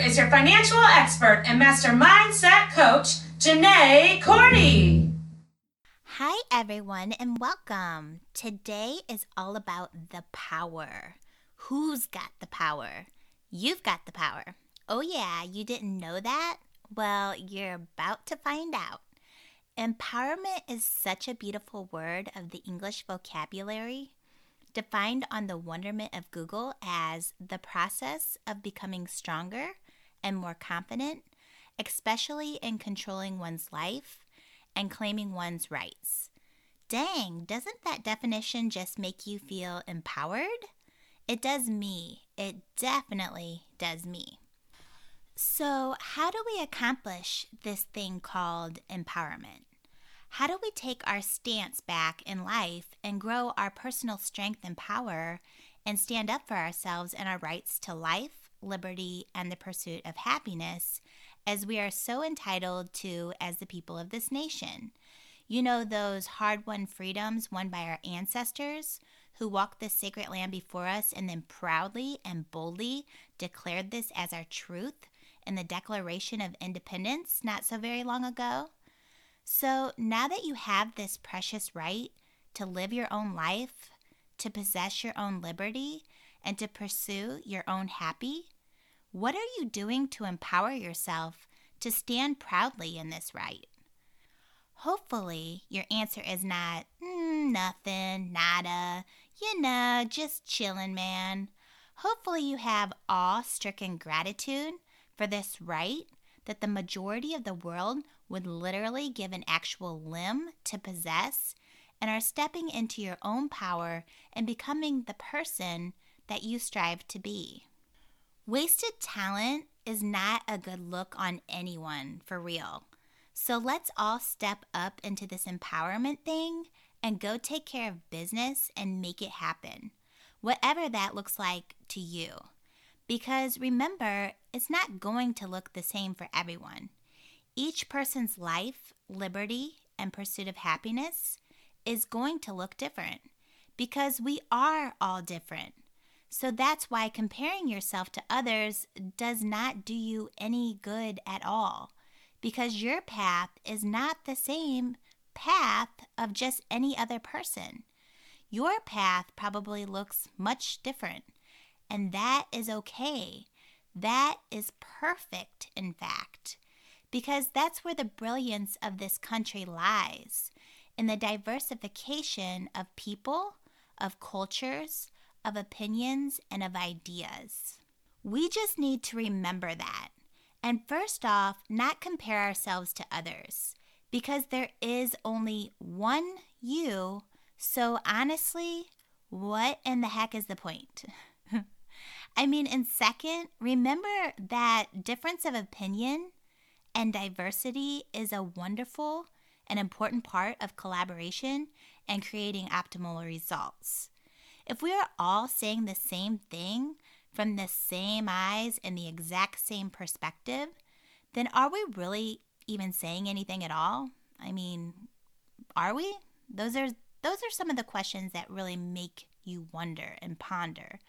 is your financial expert and master mindset coach, Janae Cordy. Hi, everyone, and welcome. Today is all about the power. Who's got the power? You've got the power. Oh, yeah, you didn't know that? Well, you're about to find out. Empowerment is such a beautiful word of the English vocabulary, defined on the wonderment of Google as the process of becoming stronger and more confident, especially in controlling one's life and claiming one's rights. Dang, doesn't that definition just make you feel empowered? It does me. It definitely does me. So, how do we accomplish this thing called empowerment? How do we take our stance back in life and grow our personal strength and power and stand up for ourselves and our rights to life, liberty, and the pursuit of happiness as we are so entitled to as the people of this nation? You know, those hard won freedoms won by our ancestors who walked this sacred land before us and then proudly and boldly declared this as our truth in the Declaration of Independence not so very long ago? So now that you have this precious right to live your own life, to possess your own liberty, and to pursue your own happy, what are you doing to empower yourself to stand proudly in this right? Hopefully, your answer is not mm, nothing, nada, you know, just chillin', man. Hopefully, you have awe stricken gratitude for this right that the majority of the world would literally give an actual limb to possess and are stepping into your own power and becoming the person that you strive to be. Wasted talent is not a good look on anyone for real. So let's all step up into this empowerment thing and go take care of business and make it happen, whatever that looks like to you. Because remember, it's not going to look the same for everyone. Each person's life, liberty, and pursuit of happiness is going to look different because we are all different. So that's why comparing yourself to others does not do you any good at all because your path is not the same path of just any other person. Your path probably looks much different. And that is okay. That is perfect, in fact, because that's where the brilliance of this country lies in the diversification of people, of cultures, of opinions, and of ideas. We just need to remember that. And first off, not compare ourselves to others because there is only one you. So honestly, what in the heck is the point? I mean, and second, remember that difference of opinion and diversity is a wonderful and important part of collaboration and creating optimal results. If we are all saying the same thing from the same eyes and the exact same perspective, then are we really even saying anything at all? I mean, are we? Those are those are some of the questions that really make you wonder and ponder.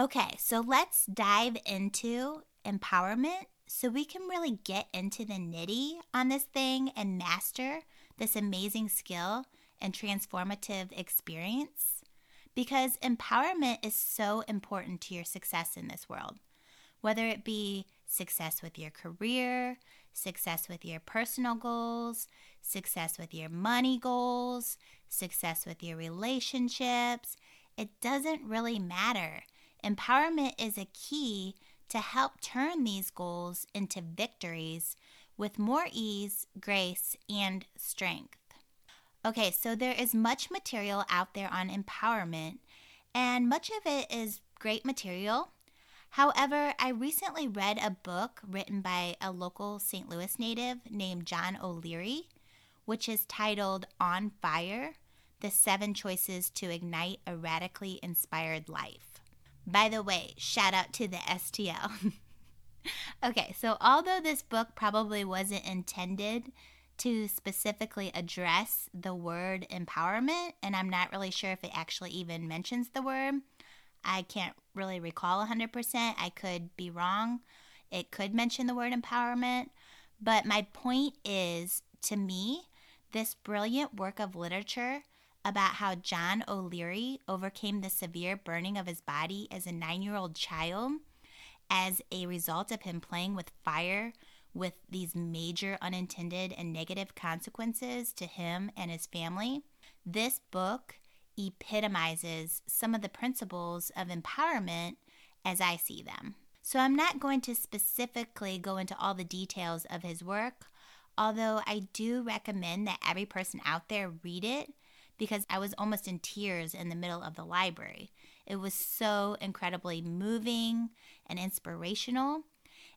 Okay, so let's dive into empowerment so we can really get into the nitty on this thing and master this amazing skill and transformative experience. Because empowerment is so important to your success in this world, whether it be success with your career, success with your personal goals, success with your money goals, success with your relationships. It doesn't really matter Empowerment is a key to help turn these goals into victories with more ease, grace, and strength. Okay, so there is much material out there on empowerment, and much of it is great material. However, I recently read a book written by a local St. Louis native named John O'Leary, which is titled On Fire The Seven Choices to Ignite a Radically Inspired Life. By the way, shout out to the STL. okay, so although this book probably wasn't intended to specifically address the word empowerment, and I'm not really sure if it actually even mentions the word, I can't really recall 100%. I could be wrong. it could mention the word empowerment. But my point is to me, this brilliant work of literature about how John O'Leary overcame the severe burning of his body as a nine year old child as a result of him playing with fire with these major unintended and negative consequences to him and his family. This book epitomizes some of the principles of empowerment as I see them. So I'm not going to specifically go into all the details of his work, although I do recommend that every person out there read it because I was almost in tears in the middle of the library. It was so incredibly moving and inspirational.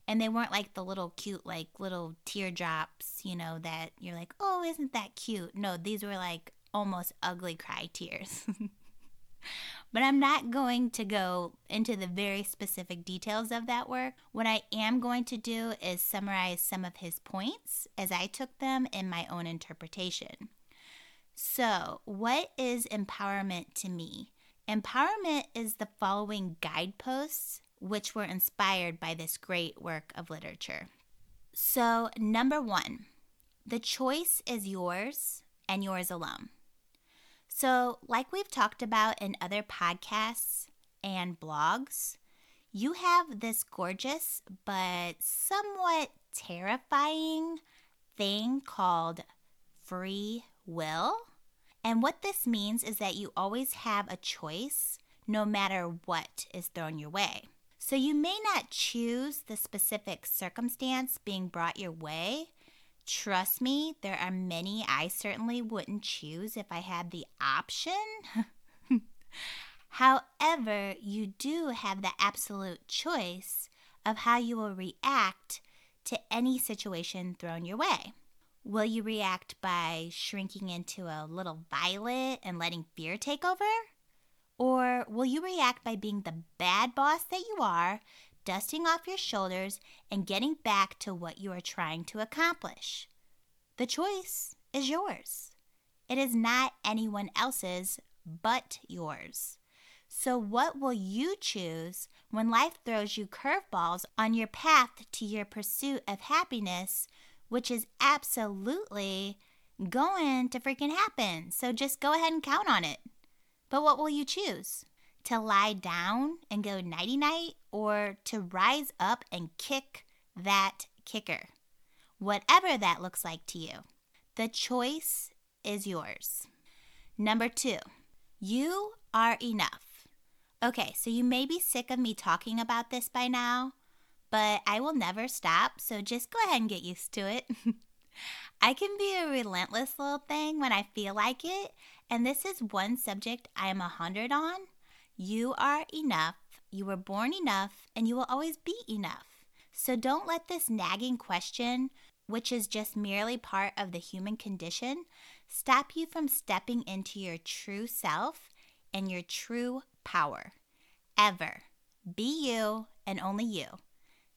And they weren't like the little cute, like little teardrops, you know, that you're like, oh, isn't that cute? No, these were like almost ugly cry tears. but I'm not going to go into the very specific details of that work. What I am going to do is summarize some of his points as I took them in my own interpretation. So, what is empowerment to me? Empowerment is the following guideposts which were inspired by this great work of literature. So, number one, the choice is yours and yours alone. So, like we've talked about in other podcasts and blogs, you have this gorgeous but somewhat terrifying thing called free will. And what this means is that you always have a choice no matter what is thrown your way. So you may not choose the specific circumstance being brought your way, Trust me, there are many I certainly wouldn't choose if I had the option. However, you do have the absolute choice of how you will react to any situation thrown your way. Will you react by shrinking into a little violet and letting fear take over? Or will you react by being the bad boss that you are dusting off your shoulders, and getting back to what you are trying to accomplish. The choice is yours. It is not anyone else's but yours. So, what will you choose when life throws you curveballs on your path to your pursuit of happiness, which is absolutely going to freaking happen? So, just go ahead and count on it. But what will you choose? to lie down and go nighty night or to rise up and kick that kicker. Whatever that looks like to you, the choice is yours. Number two, you are enough. Okay, so you may be sick of me talking about this by now, but I will never stop, so just go ahead and get used to it. I can be a relentless little thing when I feel like it, and this is one subject I am a hundred on you are enough, you were born enough, and you will always be enough. So don't let this nagging question, which is just merely part of the human condition, stop you from stepping into your true self and your true power. Ever. Be you and only you,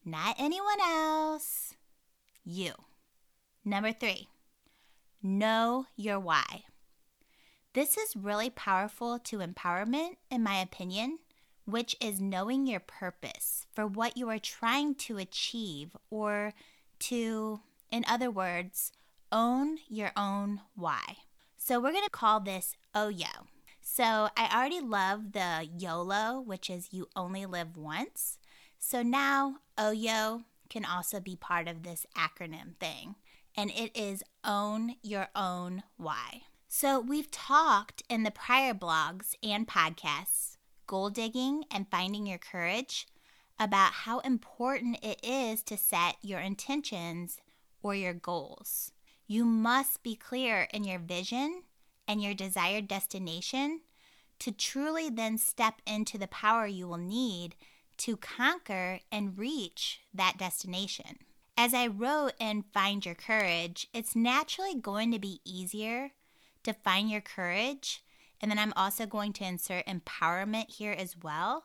not anyone else. You. Number three, know your why. This is really powerful to empowerment, in my opinion, which is knowing your purpose for what you are trying to achieve or to, in other words, own your own why. So we're going to call this OYO. So I already love the YOLO, which is you only live once. So now OYO can also be part of this acronym thing, and it is own your own why. So, we've talked in the prior blogs and podcasts, goal digging and finding your courage, about how important it is to set your intentions or your goals. You must be clear in your vision and your desired destination to truly then step into the power you will need to conquer and reach that destination. As I wrote in Find Your Courage, it's naturally going to be easier to find your courage. And then I'm also going to insert empowerment here as well.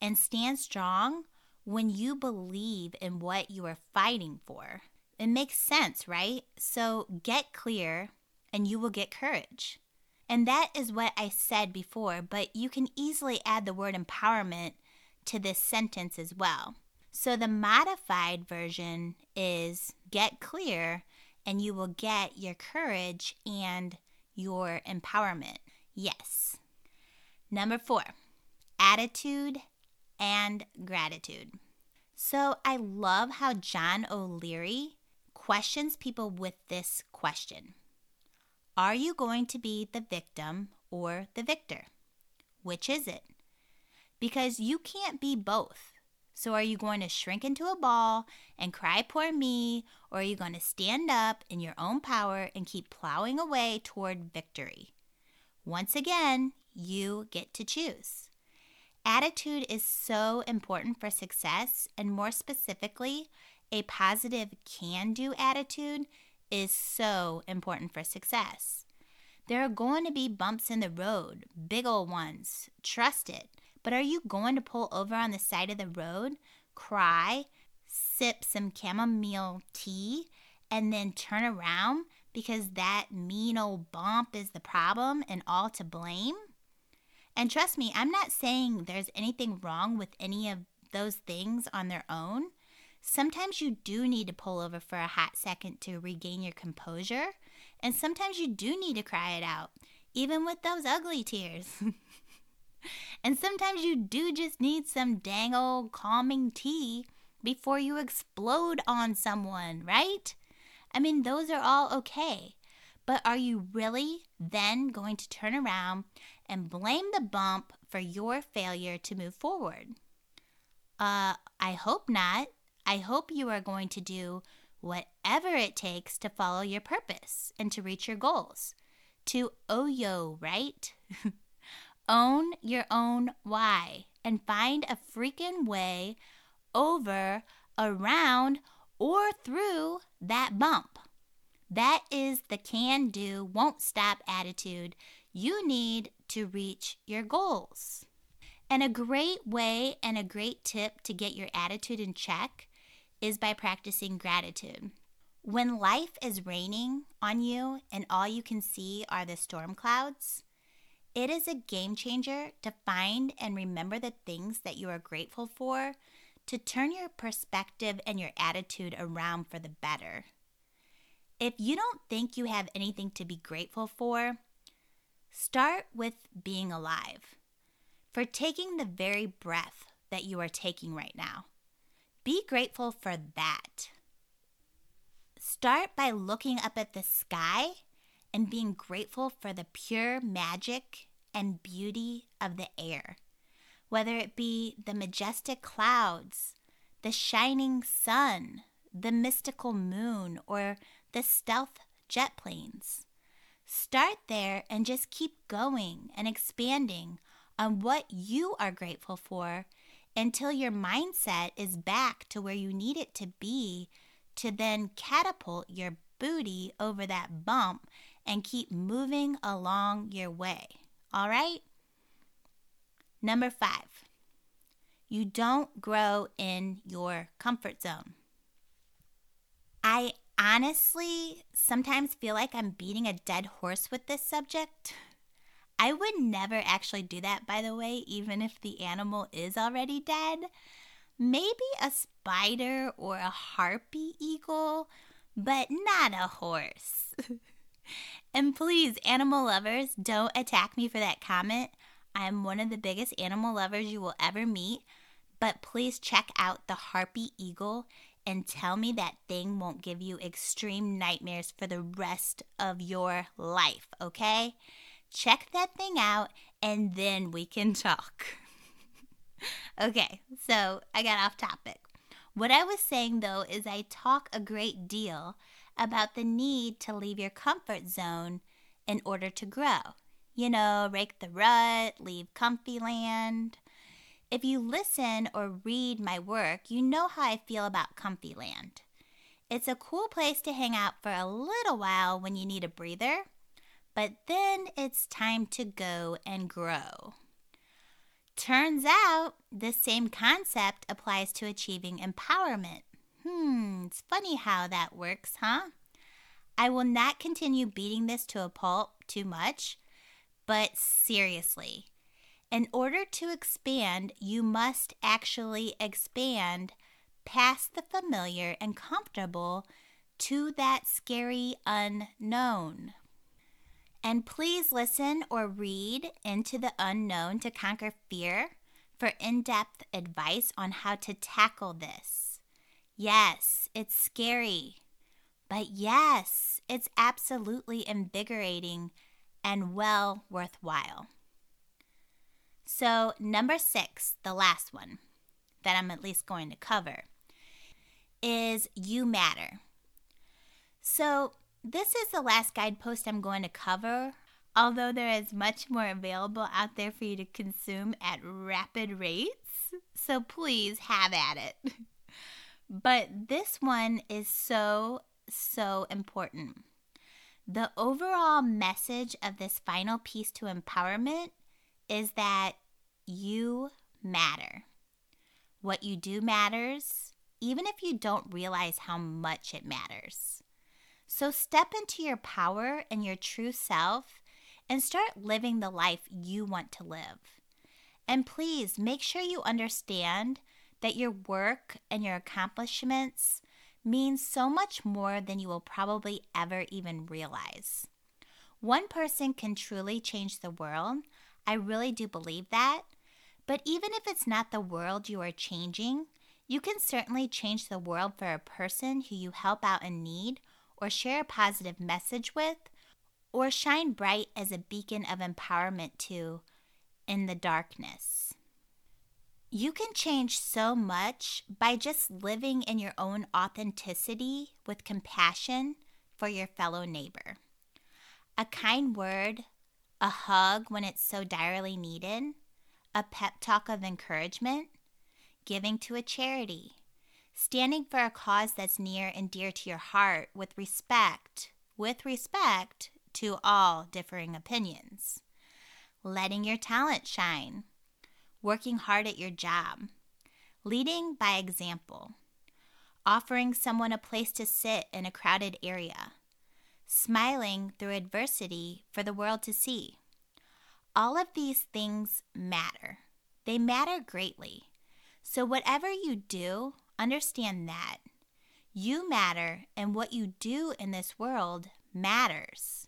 And stand strong when you believe in what you are fighting for. It makes sense, right? So get clear and you will get courage. And that is what I said before, but you can easily add the word empowerment to this sentence as well. So the modified version is get clear and you will get your courage and your empowerment. Yes. Number four, attitude and gratitude. So I love how John O'Leary questions people with this question Are you going to be the victim or the victor? Which is it? Because you can't be both. So, are you going to shrink into a ball and cry, poor me, or are you going to stand up in your own power and keep plowing away toward victory? Once again, you get to choose. Attitude is so important for success, and more specifically, a positive can do attitude is so important for success. There are going to be bumps in the road, big old ones. Trust it. But are you going to pull over on the side of the road, cry, sip some chamomile tea, and then turn around because that mean old bump is the problem and all to blame? And trust me, I'm not saying there's anything wrong with any of those things on their own. Sometimes you do need to pull over for a hot second to regain your composure, and sometimes you do need to cry it out, even with those ugly tears. And sometimes you do just need some dang old calming tea before you explode on someone, right? I mean, those are all okay. But are you really then going to turn around and blame the bump for your failure to move forward? Uh, I hope not. I hope you are going to do whatever it takes to follow your purpose and to reach your goals. To Oyo, right? Own your own why and find a freaking way over, around, or through that bump. That is the can do, won't stop attitude you need to reach your goals. And a great way and a great tip to get your attitude in check is by practicing gratitude. When life is raining on you and all you can see are the storm clouds, it is a game changer to find and remember the things that you are grateful for to turn your perspective and your attitude around for the better. If you don't think you have anything to be grateful for, start with being alive, for taking the very breath that you are taking right now. Be grateful for that. Start by looking up at the sky and being grateful for the pure magic and beauty of the air, whether it be the majestic clouds, the shining sun, the mystical moon, or the stealth jet planes. Start there and just keep going and expanding on what you are grateful for until your mindset is back to where you need it to be to then catapult your booty over that bump and keep moving along your way. All right? Number five, you don't grow in your comfort zone. I honestly sometimes feel like I'm beating a dead horse with this subject. I would never actually do that, by the way, even if the animal is already dead maybe a spider or a harpy eagle, but not a horse. and please, animal lovers, don't attack me for that comment. I'm one of the biggest animal lovers you will ever meet, but please check out the harpy eagle and tell me that thing won't give you extreme nightmares for the rest of your life, okay? Check that thing out and then we can talk. okay, so I got off topic. What I was saying though is I talk a great deal about the need to leave your comfort zone in order to grow. You know, rake the rut, leave comfy land. If you listen or read my work, you know how I feel about comfy land. It's a cool place to hang out for a little while when you need a breather, but then it's time to go and grow. Turns out this same concept applies to achieving empowerment. Hmm, it's funny how that works, huh? I will not continue beating this to a pulp too much, but seriously, in order to expand, you must actually expand past the familiar and comfortable to that scary unknown. And please listen or read Into the Unknown to Conquer Fear for in depth advice on how to tackle this. Yes, it's scary, but yes, it's absolutely invigorating and well worthwhile. So, number six, the last one that I'm at least going to cover, is You Matter. So, this is the last guidepost I'm going to cover, although there is much more available out there for you to consume at rapid rates. So, please have at it. But this one is so, so important. The overall message of this final piece to empowerment is that you matter. What you do matters, even if you don't realize how much it matters. So step into your power and your true self and start living the life you want to live. And please make sure you understand that your work and your accomplishments mean so much more than you will probably ever even realize. One person can truly change the world. I really do believe that. But even if it's not the world you are changing, you can certainly change the world for a person who you help out in need or share a positive message with or shine bright as a beacon of empowerment to in the darkness. You can change so much by just living in your own authenticity with compassion for your fellow neighbor. A kind word, a hug when it's so direly needed, a pep talk of encouragement, giving to a charity, standing for a cause that's near and dear to your heart with respect, with respect to all differing opinions, letting your talent shine, working hard at your job, leading by example, offering someone a place to sit in a crowded area, smiling through adversity for the world to see. All of these things matter. They matter greatly. So, whatever you do, understand that you matter and what you do in this world matters.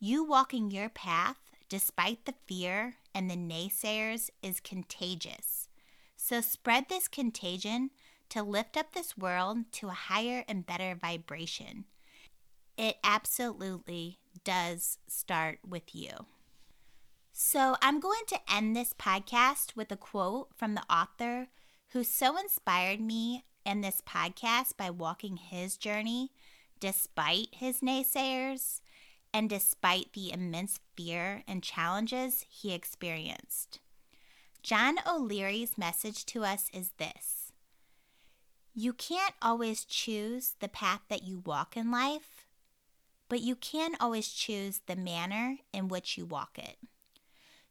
You walking your path, despite the fear and the naysayers, is contagious. So spread this contagion to lift up this world to a higher and better vibration. It absolutely does start with you. So, I'm going to end this podcast with a quote from the author who so inspired me and this podcast by walking his journey despite his naysayers and despite the immense fear and challenges he experienced. John O'Leary's message to us is this You can't always choose the path that you walk in life, but you can always choose the manner in which you walk it.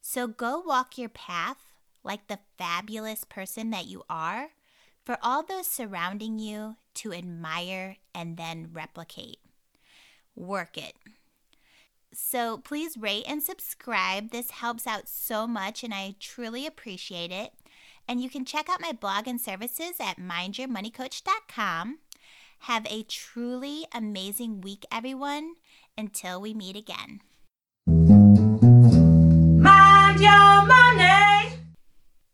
So go walk your path like the fabulous person that you are for all those surrounding you to admire and then replicate. Work it. So please rate and subscribe. This helps out so much and I truly appreciate it. And you can check out my blog and services at mindyourmoneycoach.com. Have a truly amazing week, everyone. Until we meet again. Mind your money.